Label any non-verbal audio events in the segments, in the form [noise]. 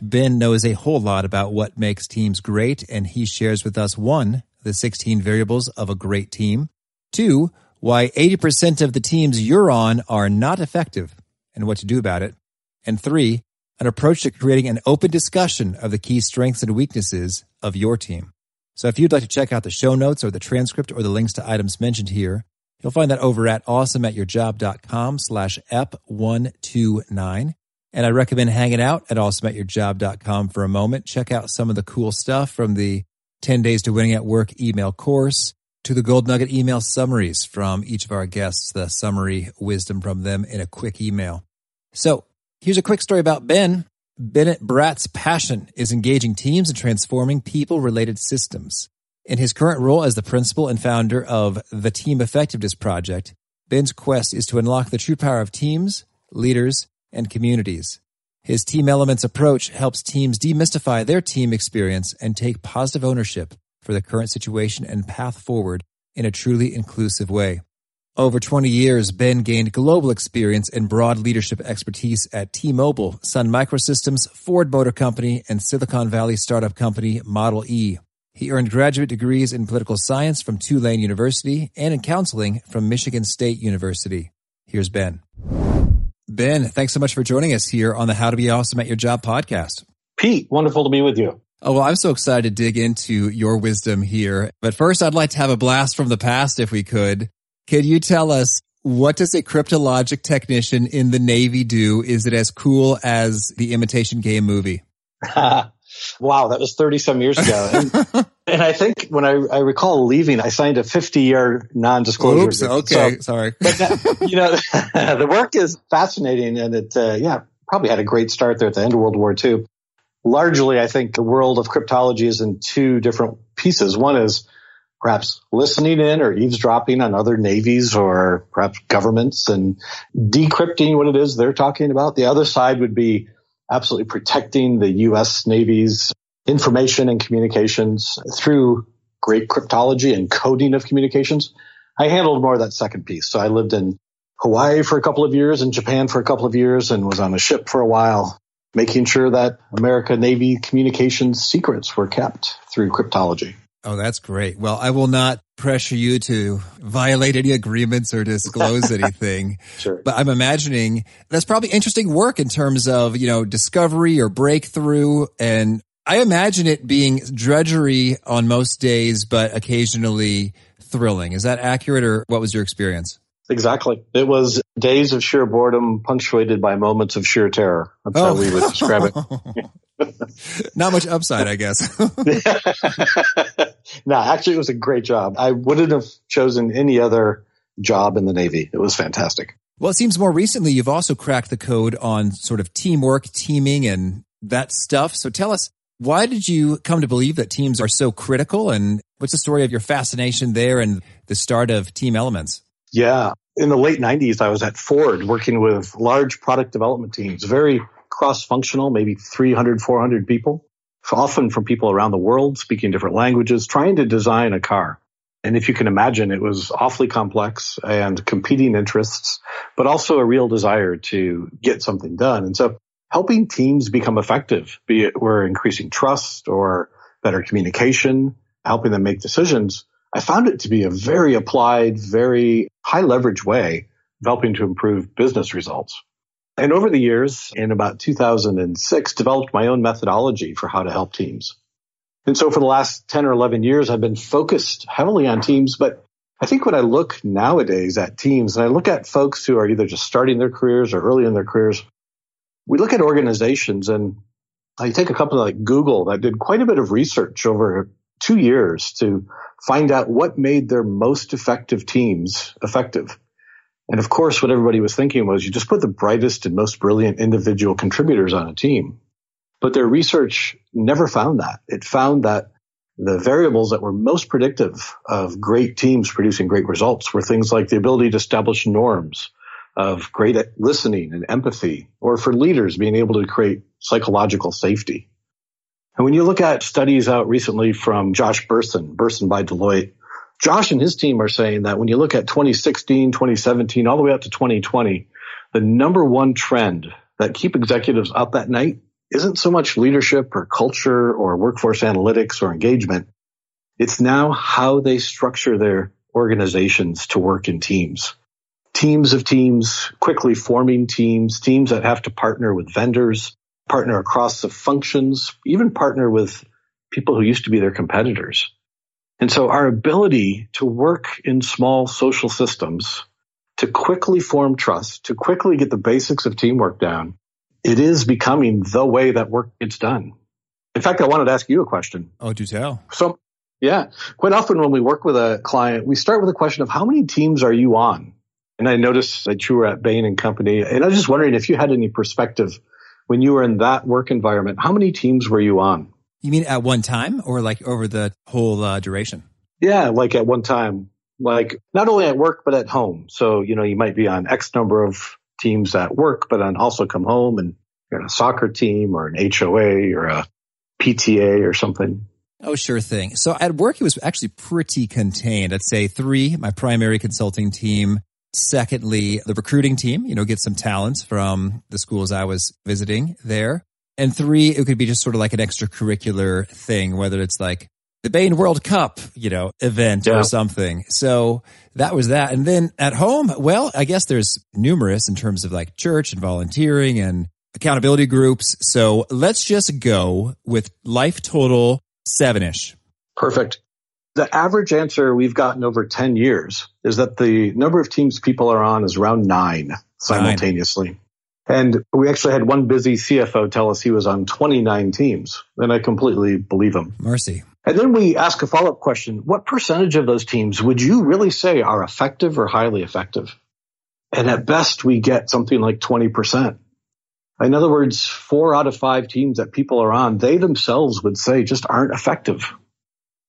Ben knows a whole lot about what makes teams great, and he shares with us one, the 16 variables of a great team, two, why 80% of the teams you're on are not effective and what to do about it, and three, an approach to creating an open discussion of the key strengths and weaknesses of your team. So if you'd like to check out the show notes or the transcript or the links to items mentioned here, you'll find that over at awesomeatyourjob.com slash ep129. And I recommend hanging out at awesomeatyourjob.com for a moment. Check out some of the cool stuff from the 10 Days to Winning at Work email course to the Gold Nugget email summaries from each of our guests, the summary wisdom from them in a quick email. So here's a quick story about Ben. Bennett Bratt's passion is engaging teams and transforming people related systems. In his current role as the principal and founder of the Team Effectiveness Project, Ben's quest is to unlock the true power of teams, leaders, and communities. His team elements approach helps teams demystify their team experience and take positive ownership for the current situation and path forward in a truly inclusive way. Over 20 years, Ben gained global experience and broad leadership expertise at T-Mobile, Sun Microsystems, Ford Motor Company, and Silicon Valley startup company Model E. He earned graduate degrees in political science from Tulane University and in counseling from Michigan State University. Here's Ben. Ben, thanks so much for joining us here on the How to Be Awesome at Your Job podcast. Pete, wonderful to be with you. Oh, well, I'm so excited to dig into your wisdom here. But first, I'd like to have a blast from the past if we could. Could you tell us what does a cryptologic technician in the Navy do? Is it as cool as the imitation game movie? [laughs] wow, that was 30 some years ago. And, [laughs] and I think when I, I, recall leaving, I signed a 50 year non disclosure. Oops, okay, so, sorry. But you know, [laughs] the work is fascinating and it, uh, yeah, probably had a great start there at the end of World War II. Largely, I think the world of cryptology is in two different pieces. One is perhaps listening in or eavesdropping on other navies or perhaps governments and decrypting what it is they're talking about. The other side would be absolutely protecting the U.S. Navy's information and communications through great cryptology and coding of communications. I handled more of that second piece. So I lived in Hawaii for a couple of years and Japan for a couple of years and was on a ship for a while, making sure that America Navy communications secrets were kept through cryptology. Oh, that's great. Well, I will not pressure you to violate any agreements or disclose [laughs] anything. sure. But I'm imagining that's probably interesting work in terms of, you know, discovery or breakthrough. And I imagine it being drudgery on most days, but occasionally thrilling. Is that accurate or what was your experience? Exactly. It was days of sheer boredom punctuated by moments of sheer terror. That's oh. how we would describe it. Oh. [laughs] Not much upside, I guess. [laughs] no, actually, it was a great job. I wouldn't have chosen any other job in the Navy. It was fantastic. Well, it seems more recently you've also cracked the code on sort of teamwork, teaming, and that stuff. So tell us, why did you come to believe that teams are so critical? And what's the story of your fascination there and the start of Team Elements? Yeah. In the late 90s, I was at Ford working with large product development teams, very cross functional, maybe 300, 400 people, often from people around the world speaking different languages, trying to design a car. And if you can imagine, it was awfully complex and competing interests, but also a real desire to get something done. And so helping teams become effective, be it we're increasing trust or better communication, helping them make decisions, I found it to be a very applied, very high leverage way of helping to improve business results. And over the years, in about 2006, developed my own methodology for how to help teams. And so for the last 10 or 11 years, I've been focused heavily on teams. But I think when I look nowadays at teams and I look at folks who are either just starting their careers or early in their careers, we look at organizations and I take a company like Google that did quite a bit of research over two years to find out what made their most effective teams effective. And of course, what everybody was thinking was you just put the brightest and most brilliant individual contributors on a team. But their research never found that. It found that the variables that were most predictive of great teams producing great results were things like the ability to establish norms of great listening and empathy, or for leaders being able to create psychological safety. And when you look at studies out recently from Josh Bersin, Bersin by Deloitte, Josh and his team are saying that when you look at 2016, 2017, all the way up to 2020, the number one trend that keep executives up at night isn't so much leadership or culture or workforce analytics or engagement. It's now how they structure their organizations to work in teams. Teams of teams, quickly forming teams, teams that have to partner with vendors, partner across the functions, even partner with people who used to be their competitors. And so our ability to work in small social systems, to quickly form trust, to quickly get the basics of teamwork down, it is becoming the way that work gets done. In fact, I wanted to ask you a question. Oh, do tell. So, yeah, quite often when we work with a client, we start with a question of how many teams are you on? And I noticed that you were at Bain and Company, and I was just wondering if you had any perspective when you were in that work environment. How many teams were you on? You mean at one time, or like over the whole uh, duration? Yeah, like at one time, like not only at work but at home. So you know, you might be on X number of teams at work, but then also come home and you're on a soccer team or an HOA or a PTA or something. Oh, sure thing. So at work, it was actually pretty contained. I'd say three, my primary consulting team. Secondly, the recruiting team, you know, get some talent from the schools I was visiting there. And three, it could be just sort of like an extracurricular thing, whether it's like the Bain World Cup, you know, event yeah. or something. So that was that. And then at home, well, I guess there's numerous in terms of like church and volunteering and accountability groups. So let's just go with life total seven ish. Perfect. The average answer we've gotten over 10 years is that the number of teams people are on is around nine simultaneously. Nine. And we actually had one busy CFO tell us he was on 29 teams. And I completely believe him. Mercy. And then we ask a follow up question What percentage of those teams would you really say are effective or highly effective? And at best, we get something like 20%. In other words, four out of five teams that people are on, they themselves would say just aren't effective.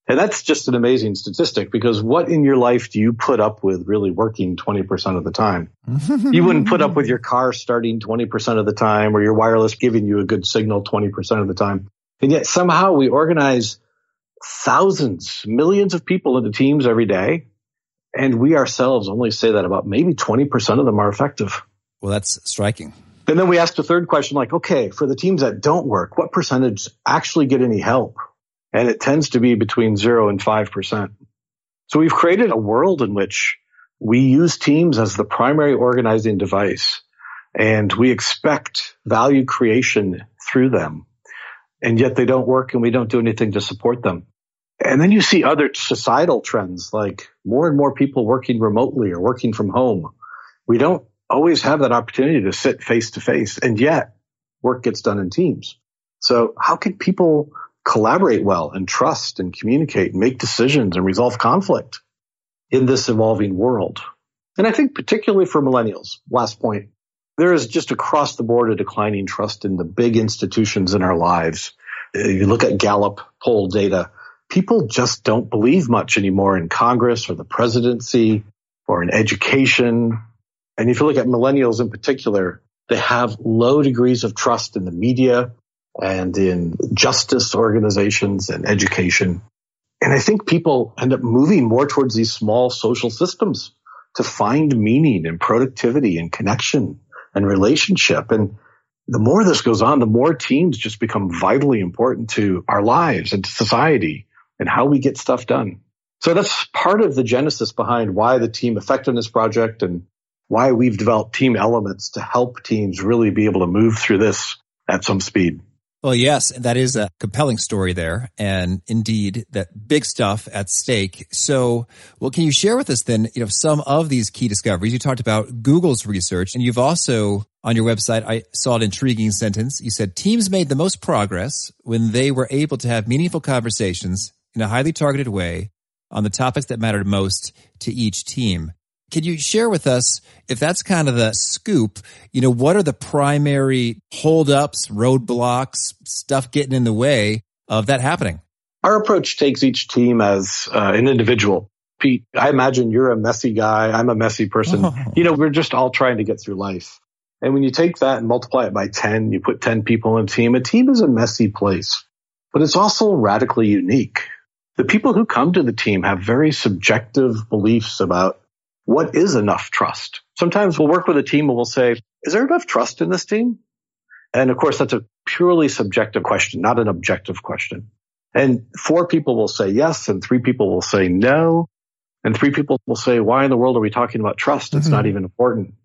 And that's just an amazing statistic because what in your life do you put up with really working 20% of the time? [laughs] you wouldn't put up with your car starting 20% of the time or your wireless giving you a good signal 20% of the time. And yet somehow we organize thousands, millions of people into teams every day. And we ourselves only say that about maybe 20% of them are effective. Well, that's striking. And then we asked a third question like, okay, for the teams that don't work, what percentage actually get any help? And it tends to be between zero and 5%. So we've created a world in which we use teams as the primary organizing device and we expect value creation through them and yet they don't work and we don't do anything to support them. And then you see other societal trends like more and more people working remotely or working from home. We don't always have that opportunity to sit face to face and yet work gets done in teams. So how can people collaborate well and trust and communicate and make decisions and resolve conflict in this evolving world? And I think particularly for millennials, last point, there is just across the board a declining trust in the big institutions in our lives. You look at Gallup poll data, people just don't believe much anymore in Congress or the presidency or in education. And if you look at millennials in particular, they have low degrees of trust in the media and in justice organizations and education. And I think people end up moving more towards these small social systems to find meaning and productivity and connection and relationship. And the more this goes on, the more teams just become vitally important to our lives and to society and how we get stuff done. So that's part of the genesis behind why the team effectiveness project and why we've developed team elements to help teams really be able to move through this at some speed. Well, yes, that is a compelling story there. And indeed, that big stuff at stake. So, well, can you share with us then, you know, some of these key discoveries? You talked about Google's research and you've also on your website, I saw an intriguing sentence. You said teams made the most progress when they were able to have meaningful conversations in a highly targeted way on the topics that mattered most to each team. Can you share with us if that's kind of the scoop? You know, what are the primary holdups, roadblocks, stuff getting in the way of that happening? Our approach takes each team as uh, an individual. Pete, I imagine you're a messy guy. I'm a messy person. Oh. You know, we're just all trying to get through life. And when you take that and multiply it by 10, you put 10 people in a team. A team is a messy place, but it's also radically unique. The people who come to the team have very subjective beliefs about what is enough trust. Sometimes we'll work with a team and we'll say, is there enough trust in this team? And of course, that's a purely subjective question, not an objective question. And four people will say yes, and three people will say no. And three people will say, why in the world are we talking about trust? It's mm-hmm. not even important.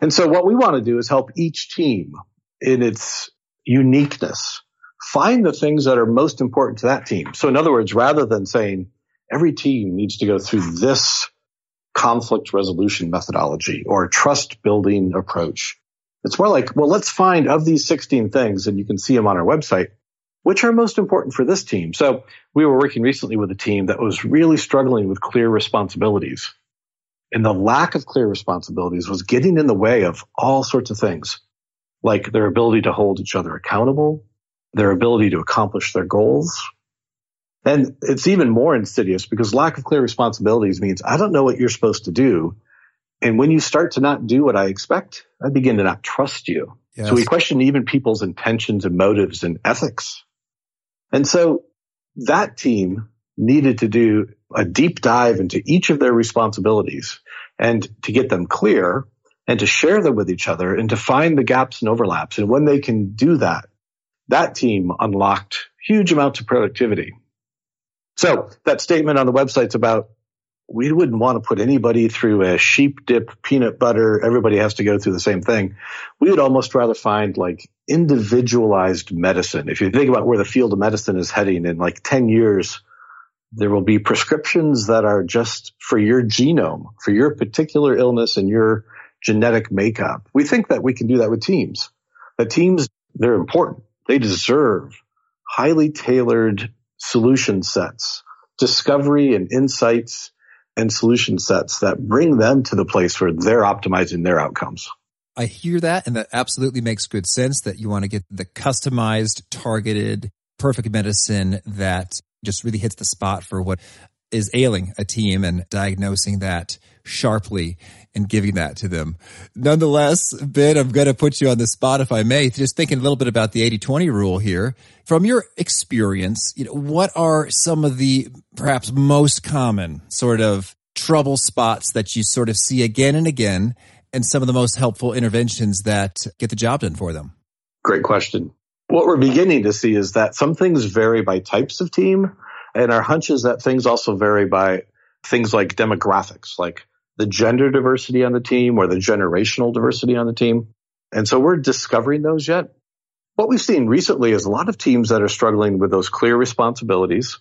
And so what we want to do is help each team in its uniqueness find the things that are most important to that team. So in other words, rather than saying every team needs to go through this conflict resolution methodology or trust building approach, it's more like, well, let's find of these 16 things, and you can see them on our website, which are most important for this team. So we were working recently with a team that was really struggling with clear responsibilities. And the lack of clear responsibilities was getting in the way of all sorts of things, like their ability to hold each other accountable, their ability to accomplish their goals. And it's even more insidious because lack of clear responsibilities means I don't know what you're supposed to do. And when you start to not do what I expect, I begin to not trust you. Yes. So we question even people's intentions and motives and ethics. And so that team needed to do a deep dive into each of their responsibilities and to get them clear and to share them with each other and to find the gaps and overlaps. And when they can do that, that team unlocked huge amounts of productivity. So that statement on the website's about we wouldn't want to put anybody through a sheep dip peanut butter. Everybody has to go through the same thing. We would almost rather find like individualized medicine. If you think about where the field of medicine is heading in like 10 years, there will be prescriptions that are just for your genome, for your particular illness and your genetic makeup. We think that we can do that with teams. That teams, they're important. They deserve highly tailored solution sets, discovery and insights and solution sets that bring them to the place where they're optimizing their outcomes. I hear that, and that absolutely makes good sense that you want to get the customized, targeted, perfect medicine that just really hits the spot for what is ailing a team and diagnosing that sharply and giving that to them. Nonetheless, Ben, I'm going to put you on the spot if I may, just thinking a little bit about the 80-20 rule here. From your experience, you know, what are some of the perhaps most common sort of trouble spots that you sort of see again and again and some of the most helpful interventions that get the job done for them? Great question. What we're beginning to see is that some things vary by types of team and our hunch is that things also vary by things like demographics, like the gender diversity on the team or the generational diversity on the team. And so we're discovering those yet. What we've seen recently is a lot of teams that are struggling with those clear responsibilities.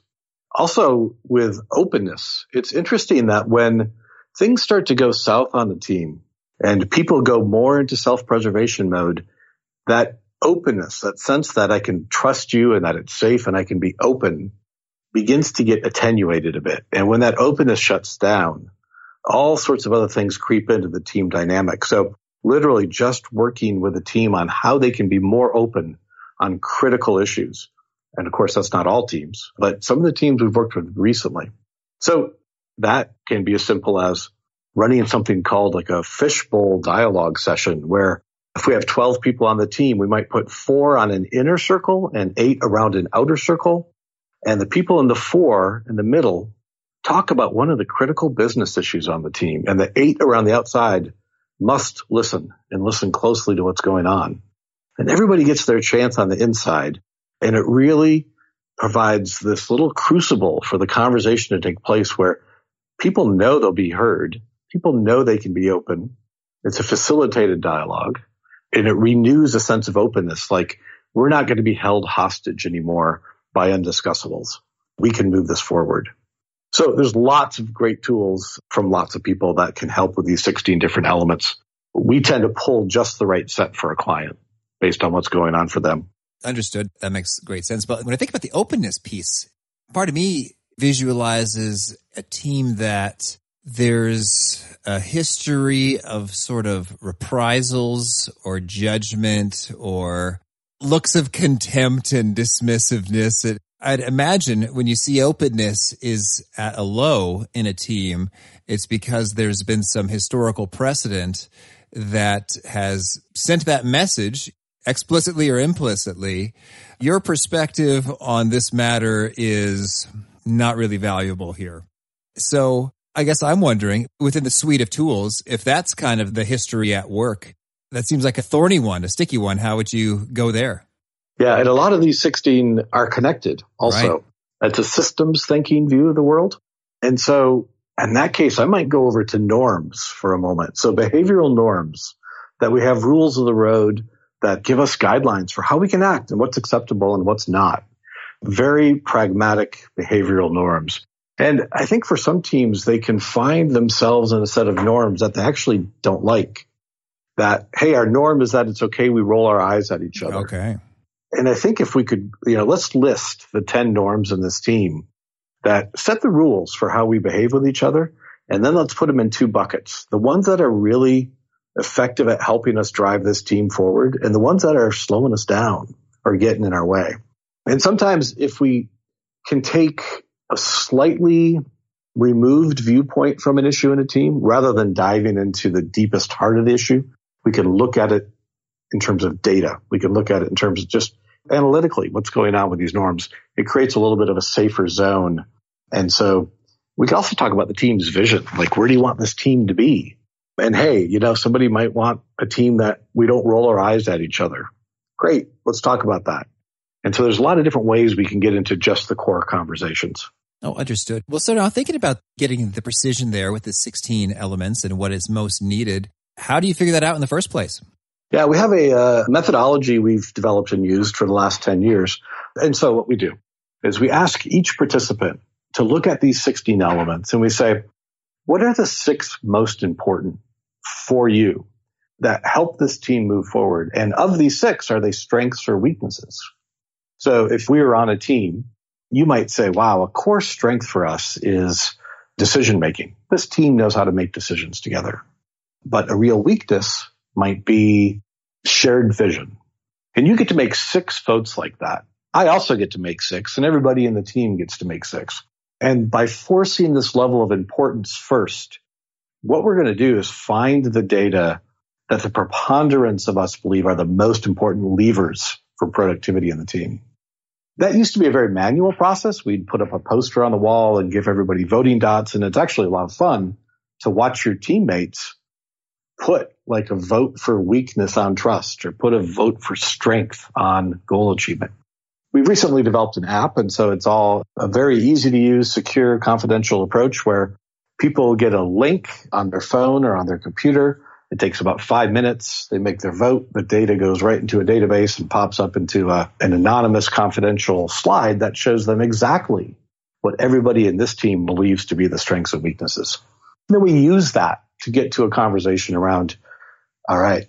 Also with openness. It's interesting that when things start to go south on the team and people go more into self-preservation mode, that openness, that sense that I can trust you and that it's safe and I can be open begins to get attenuated a bit. And when that openness shuts down, all sorts of other things creep into the team dynamic. So literally just working with a team on how they can be more open on critical issues. And of course, that's not all teams, but some of the teams we've worked with recently. So that can be as simple as running something called like a fishbowl dialogue session where if we have 12 people on the team, we might put four on an inner circle and eight around an outer circle. And the people in the four in the middle talk about one of the critical business issues on the team. And the eight around the outside must listen and listen closely to what's going on. And everybody gets their chance on the inside. And it really provides this little crucible for the conversation to take place where people know they'll be heard. People know they can be open. It's a facilitated dialogue and it renews a sense of openness. Like we're not going to be held hostage anymore by undiscussables. We can move this forward. So there's lots of great tools from lots of people that can help with these 16 different elements. We tend to pull just the right set for a client based on what's going on for them. Understood. That makes great sense. But when I think about the openness piece, part of me visualizes a team that there's a history of sort of reprisals or judgment or looks of contempt and dismissiveness. I'd imagine when you see openness is at a low in a team, it's because there's been some historical precedent that has sent that message explicitly or implicitly. Your perspective on this matter is not really valuable here. So I guess I'm wondering within the suite of tools, if that's kind of the history at work, that seems like a thorny one, a sticky one. How would you go there? Yeah. And a lot of these 16 are connected also. Right. It's a systems thinking view of the world. And so in that case, I might go over to norms for a moment. So behavioral norms that we have rules of the road that give us guidelines for how we can act and what's acceptable and what's not. Very pragmatic behavioral norms. And I think for some teams, they can find themselves in a set of norms that they actually don't like. That, hey, our norm is that it's okay we roll our eyes at each other. Okay. And I think if we could, you know, let's list the 10 norms in this team that set the rules for how we behave with each other. And then let's put them in two buckets. The ones that are really effective at helping us drive this team forward and the ones that are slowing us down or getting in our way. And sometimes if we can take a slightly removed viewpoint from an issue in a team rather than diving into the deepest heart of the issue. We can look at it in terms of data. We can look at it in terms of just analytically what's going on with these norms. It creates a little bit of a safer zone. And so we can also talk about the team's vision. Like, where do you want this team to be? And hey, you know, somebody might want a team that we don't roll our eyes at each other. Great. Let's talk about that. And so there's a lot of different ways we can get into just the core conversations. Oh, understood. Well, so now thinking about getting the precision there with the 16 elements and what is most needed, how do you figure that out in the first place? Yeah, we have a uh, methodology we've developed and used for the last 10 years. And so what we do is we ask each participant to look at these 16 elements and we say, what are the six most important for you that help this team move forward? And of these six, are they strengths or weaknesses? So if we were on a team you might say, wow, a core strength for us is decision making. This team knows how to make decisions together. But a real weakness might be shared vision. And you get to make six votes like that. I also get to make six and everybody in the team gets to make six. And by forcing this level of importance first, what we're going to do is find the data that the preponderance of us believe are the most important levers for productivity in the team that used to be a very manual process. We'd put up a poster on the wall and give everybody voting dots. And it's actually a lot of fun to watch your teammates put like a vote for weakness on trust or put a vote for strength on goal achievement. We've recently developed an app. And so it's all a very easy to use, secure, confidential approach where people get a link on their phone or on their computer it takes about five minutes. They make their vote. The data goes right into a database and pops up into a, an anonymous confidential slide that shows them exactly what everybody in this team believes to be the strengths and weaknesses. And then we use that to get to a conversation around, all right,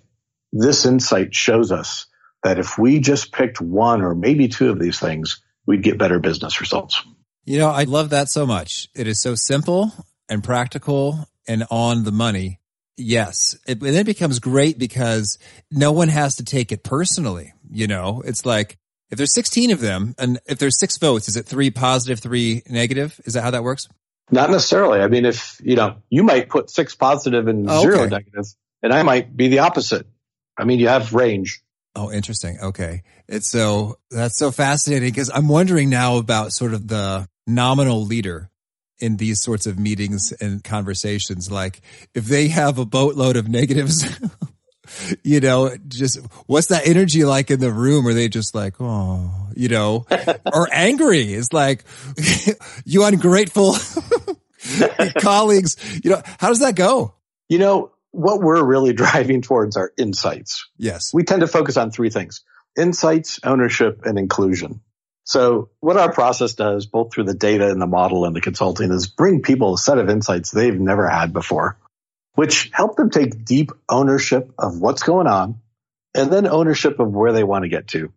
this insight shows us that if we just picked one or maybe two of these things, we'd get better business results. You know, I love that so much. It is so simple and practical and on the money. Yes. It, and it becomes great because no one has to take it personally. You know, it's like if there's 16 of them and if there's six votes, is it three positive, three negative? Is that how that works? Not necessarily. I mean, if, you know, you might put six positive and oh, zero okay. negative, and I might be the opposite. I mean, you have range. Oh, interesting. Okay. It's so, that's so fascinating because I'm wondering now about sort of the nominal leader in these sorts of meetings and conversations. Like if they have a boatload of negatives, [laughs] you know, just what's that energy like in the room? Are they just like, oh, you know, [laughs] or angry? It's like, [laughs] you ungrateful colleagues, you know, how does that go? You know, what we're really [laughs] driving towards are insights. Yes. We tend to focus on three things insights, ownership, and inclusion. So what our process does, both through the data and the model and the consulting, is bring people a set of insights they've never had before, which help them take deep ownership of what's going on and then ownership of where they want to get to.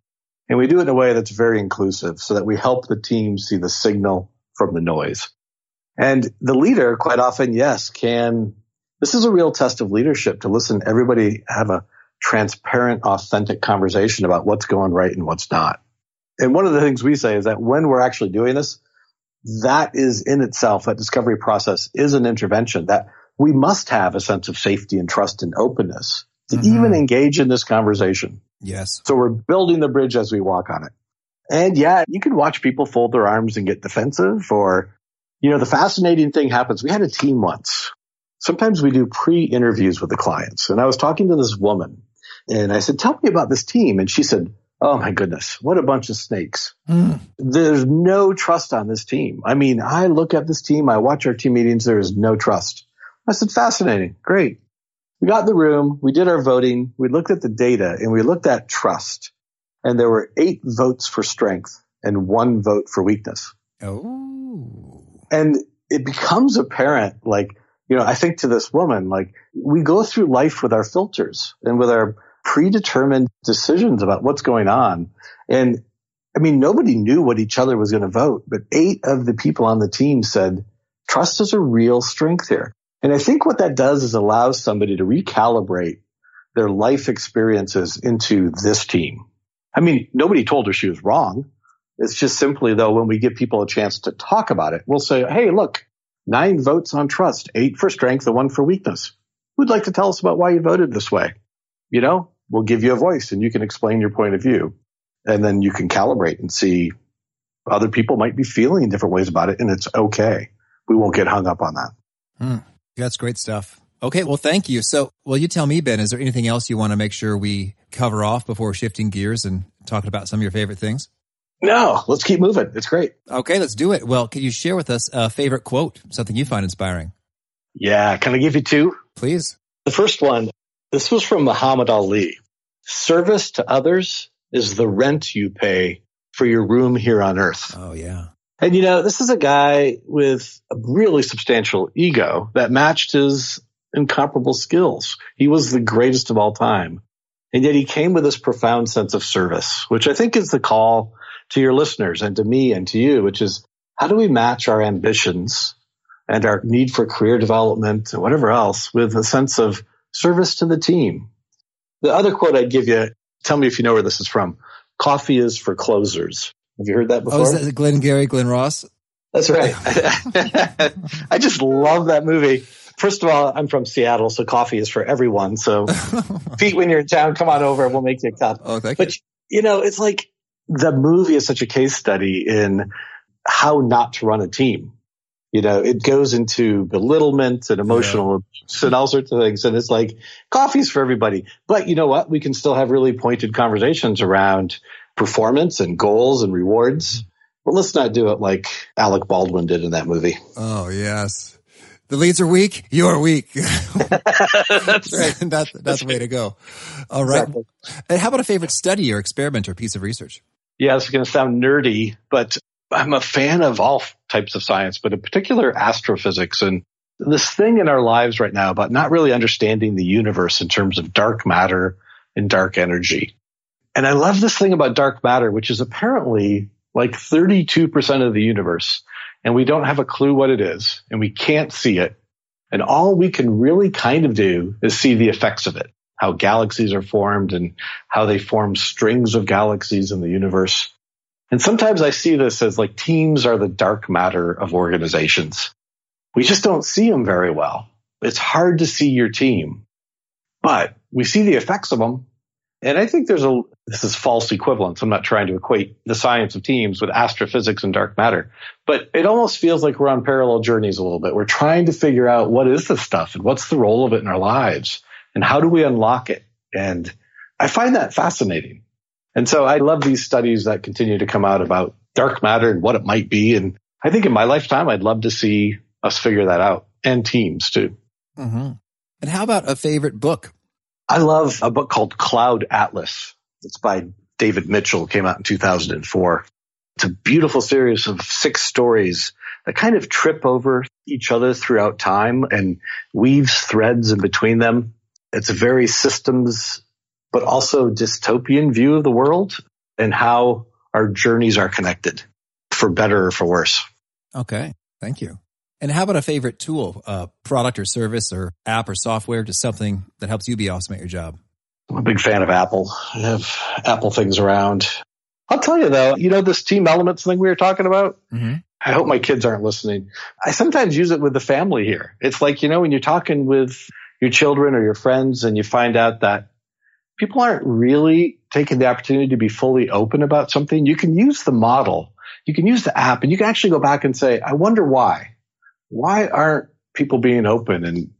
And we do it in a way that's very inclusive so that we help the team see the signal from the noise. And the leader quite often, yes, can, this is a real test of leadership to listen, everybody have a transparent, authentic conversation about what's going right and what's not. And one of the things we say is that when we're actually doing this, that is in itself, that discovery process is an intervention that we must have a sense of safety and trust and openness to mm-hmm. even engage in this conversation. Yes. So we're building the bridge as we walk on it. And yeah, you can watch people fold their arms and get defensive or, you know, the fascinating thing happens. We had a team once. Sometimes we do pre-interviews with the clients and I was talking to this woman and I said, tell me about this team. And she said, Oh my goodness, what a bunch of snakes. Mm. There's no trust on this team. I mean, I look at this team, I watch our team meetings, there is no trust. I said, fascinating. Great. We got in the room, we did our voting, we looked at the data and we looked at trust. And there were eight votes for strength and one vote for weakness. Oh. And it becomes apparent, like, you know, I think to this woman, like, we go through life with our filters and with our predetermined decisions about what's going on. And I mean, nobody knew what each other was going to vote, but eight of the people on the team said, trust is a real strength here. And I think what that does is allows somebody to recalibrate their life experiences into this team. I mean, nobody told her she was wrong. It's just simply though, when we give people a chance to talk about it, we'll say, Hey, look, nine votes on trust, eight for strength and one for weakness. Who'd like to tell us about why you voted this way? You know, we'll give you a voice and you can explain your point of view and then you can calibrate and see other people might be feeling different ways about it and it's okay. We won't get hung up on that. Hmm. That's great stuff. Okay, well, thank you. So, will you tell me, Ben, is there anything else you want to make sure we cover off before shifting gears and talking about some of your favorite things? No, let's keep moving. It's great. Okay, let's do it. Well, can you share with us a favorite quote, something you find inspiring? Yeah, can I give you two? Please. The first one, this was from Muhammad Ali. Service to others is the rent you pay for your room here on earth. Oh, yeah. And you know, this is a guy with a really substantial ego that matched his incomparable skills. He was the greatest of all time. And yet he came with this profound sense of service, which I think is the call to your listeners and to me and to you, which is how do we match our ambitions and our need for career development and whatever else with a sense of service to the team? The other quote I'd give you, tell me if you know where this is from. Coffee is for closers. Have you heard that before? Oh, is that Glengarry, Glen Ross? That's right. [laughs] [laughs] I just love that movie. First of all, I'm from Seattle, so coffee is for everyone. So, [laughs] Pete, when you're in town, come on over and we'll make you a cup. Oh, thank you. but, you. you know, it's like the movie is such a case study in how not to run a team. You know, it goes into belittlement and emotional abuse and all sorts of things. And it's like coffee's for everybody. But you know what? We can still have really pointed conversations around performance and goals and rewards. But let's not do it like Alec Baldwin did in that movie. Oh, yes. The leads are weak. You're weak. [laughs] that's right. that's, that's the way to go. All right. Exactly. And how about a favorite study or experiment or piece of research? Yeah, it's going to sound nerdy, but I'm a fan of all types of science, but in particular astrophysics and this thing in our lives right now about not really understanding the universe in terms of dark matter and dark energy. And I love this thing about dark matter, which is apparently like 32% of the universe. And we don't have a clue what it is and we can't see it. And all we can really kind of do is see the effects of it, how galaxies are formed and how they form strings of galaxies in the universe. And sometimes I see this as like teams are the dark matter of organizations. We just don't see them very well. It's hard to see your team, but we see the effects of them and I think there's a, this is false equivalence. I'm not trying to equate the science of teams with astrophysics and dark matter, but it almost feels like we're on parallel journeys a little bit. We're trying to figure out what is this stuff and what's the role of it in our lives and how do we unlock it? And I find that fascinating. And so I love these studies that continue to come out about dark matter and what it might be. And I think in my lifetime, I'd love to see us figure that out and teams too. Mm-hmm. And how about a favorite book I love a book called Cloud Atlas. It's by David Mitchell, came out in 2004. It's a beautiful series of six stories that kind of trip over each other throughout time and weaves threads in between them. It's a very systems, but also dystopian view of the world and how our journeys are connected for better or for worse. Okay. Thank you. And how about a favorite tool, a product or service or app or software, just something that helps you be awesome at your job? I'm a big fan of Apple. I have Apple things around. I'll tell you though, you know, this team elements thing we were talking about. Mm-hmm. I hope my kids aren't listening. I sometimes use it with the family here. It's like, you know, when you're talking with your children or your friends and you find out that people aren't really taking the opportunity to be fully open about something, you can use the model, you can use the app and you can actually go back and say, I wonder why. Why aren't people being open and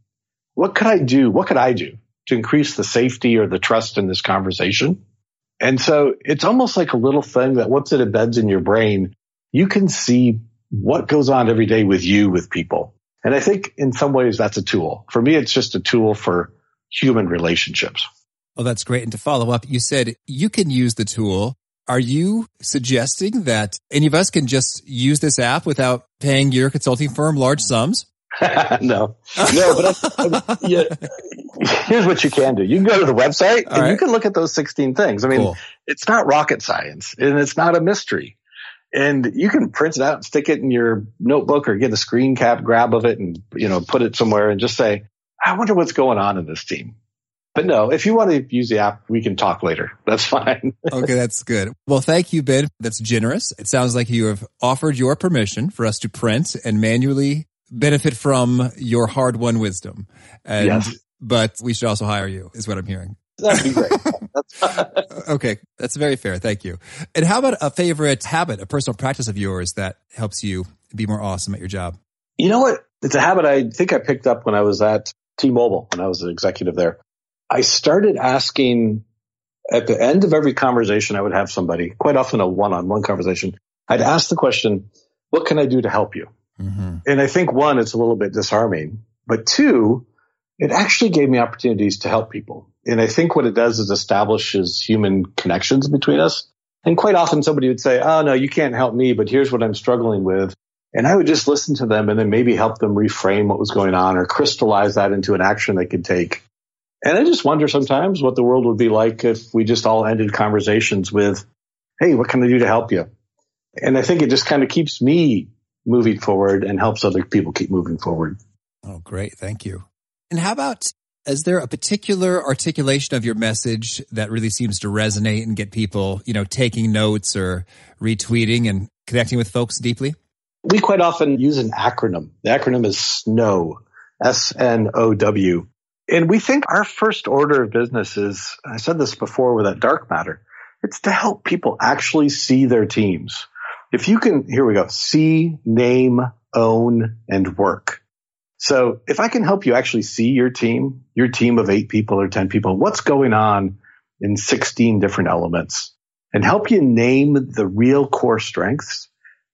what could I do? What could I do to increase the safety or the trust in this conversation? And so it's almost like a little thing that once it embeds in your brain, you can see what goes on every day with you, with people. And I think in some ways that's a tool. For me, it's just a tool for human relationships. Oh, that's great. And to follow up, you said you can use the tool. Are you suggesting that any of us can just use this app without paying your consulting firm large sums? [laughs] [laughs] no, no, but I, [laughs] yeah, here's what you can do. You can go to the website All and right. you can look at those 16 things. I mean, cool. it's not rocket science and it's not a mystery. And you can print it out and stick it in your notebook or get a screen cap grab of it and, you know, put it somewhere and just say, I wonder what's going on in this team. But no, if you want to use the app, we can talk later. [laughs] That's fine. okay, that's good. Well, thank you, Ben. That's generous. It sounds like you have offered your permission for us to print and manually benefit from your hard won wisdom. And, yes. But we should also hire you, is what I'm hearing. That'd be great. [laughs] okay, that's very fair. Thank you. And how about a favorite habit, a personal practice of yours that helps you be more awesome at your job? You know what? It's a habit I think I picked up when I was at T-Mobile, when I was an executive there. I started asking at the end of every conversation, I would have somebody, quite often a one-on-one conversation. I'd ask the question, what can I do to help you? Mm-hmm. And I think one, it's a little bit disarming, but two, it actually gave me opportunities to help people. And I think what it does is establishes human connections between us. And quite often somebody would say, Oh, no, you can't help me, but here's what I'm struggling with. And I would just listen to them and then maybe help them reframe what was going on or crystallize that into an action they could take. And I just wonder sometimes what the world would be like if we just all ended conversations with, Hey, what can I do to help you? And I think it just kind of keeps me moving forward and helps other people keep moving forward. Oh, great. Thank you. And how about, is there a particular articulation of your message that really seems to resonate and get people, you know, taking notes or retweeting and connecting with folks deeply? We quite often use an acronym. The acronym is SNOW, S-N-O-W. And we think our first order of business is, I said this before with that dark matter, it's to help people actually see their teams. If you can, here we go, see, name, own, and work. So if I can help you actually see your team, your team of eight people or 10 people, what's going on in 16 different elements and help you name the real core strengths,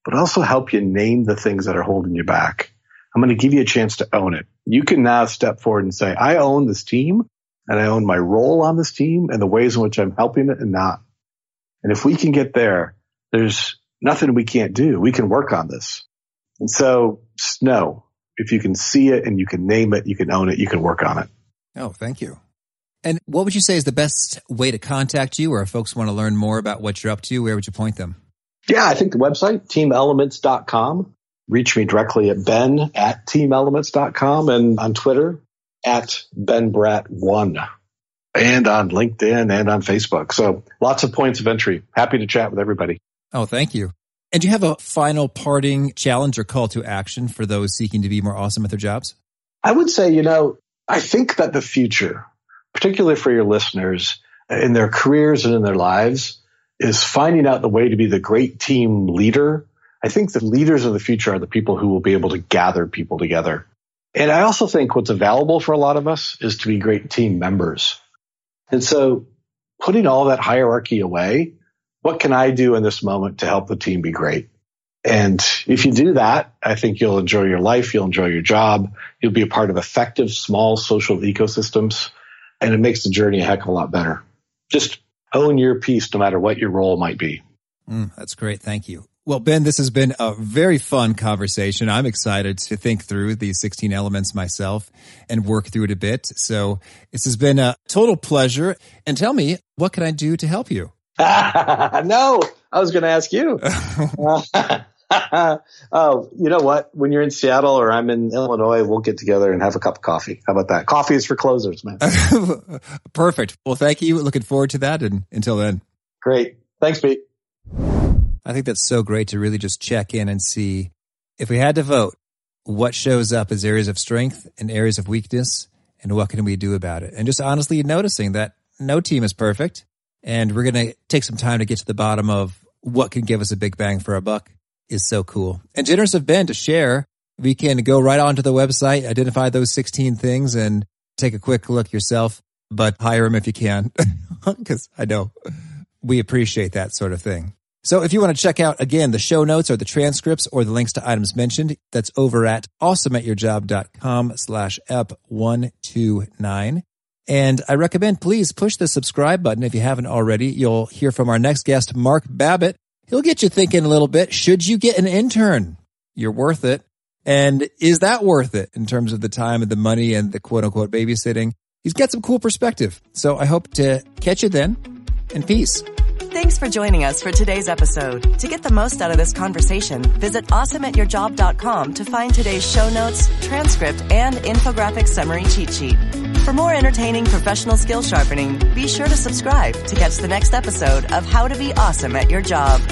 but also help you name the things that are holding you back. I'm going to give you a chance to own it. You can now step forward and say, I own this team and I own my role on this team and the ways in which I'm helping it and not. And if we can get there, there's nothing we can't do. We can work on this. And so snow, if you can see it and you can name it, you can own it, you can work on it. Oh, thank you. And what would you say is the best way to contact you or if folks want to learn more about what you're up to, where would you point them? Yeah, I think the website, teamelements.com. Reach me directly at ben at teamelements.com and on Twitter at benbrat1 and on LinkedIn and on Facebook. So lots of points of entry. Happy to chat with everybody. Oh, thank you. And do you have a final parting challenge or call to action for those seeking to be more awesome at their jobs? I would say, you know, I think that the future, particularly for your listeners in their careers and in their lives, is finding out the way to be the great team leader. I think the leaders of the future are the people who will be able to gather people together. And I also think what's available for a lot of us is to be great team members. And so putting all that hierarchy away what can I do in this moment to help the team be great? And if you do that, I think you'll enjoy your life. You'll enjoy your job. You'll be a part of effective small social ecosystems and it makes the journey a heck of a lot better. Just own your piece no matter what your role might be. Mm, that's great. Thank you. Well, Ben, this has been a very fun conversation. I'm excited to think through these 16 elements myself and work through it a bit. So this has been a total pleasure. And tell me, what can I do to help you? [laughs] no, I was going to ask you. [laughs] oh, you know what? When you're in Seattle or I'm in Illinois, we'll get together and have a cup of coffee. How about that? Coffee is for closers, man. [laughs] Perfect. Well, thank you. Looking forward to that. And until then. Great. Thanks, Pete. I think that's so great to really just check in and see if we had to vote, what shows up as areas of strength and areas of weakness, and what can we do about it? And just honestly noticing that no team is perfect. And we're going to take some time to get to the bottom of what can give us a big bang for our buck is so cool. And generous of Ben to share. We can go right onto the website, identify those 16 things and take a quick look yourself, but hire him if you can. [laughs] Cause I know we appreciate that sort of thing. So if you want to check out again the show notes or the transcripts or the links to items mentioned, that's over at awesomeatyourjob.com slash ep129. And I recommend please push the subscribe button if you haven't already. You'll hear from our next guest, Mark Babbitt. He'll get you thinking a little bit. Should you get an intern? You're worth it. And is that worth it in terms of the time and the money and the quote unquote babysitting? He's got some cool perspective. So I hope to catch you then and peace. Thanks for joining us for today's episode. To get the most out of this conversation, visit awesomeatyourjob.com to find today's show notes, transcript, and infographic summary cheat sheet. For more entertaining professional skill sharpening, be sure to subscribe to catch the next episode of How to Be Awesome at Your Job.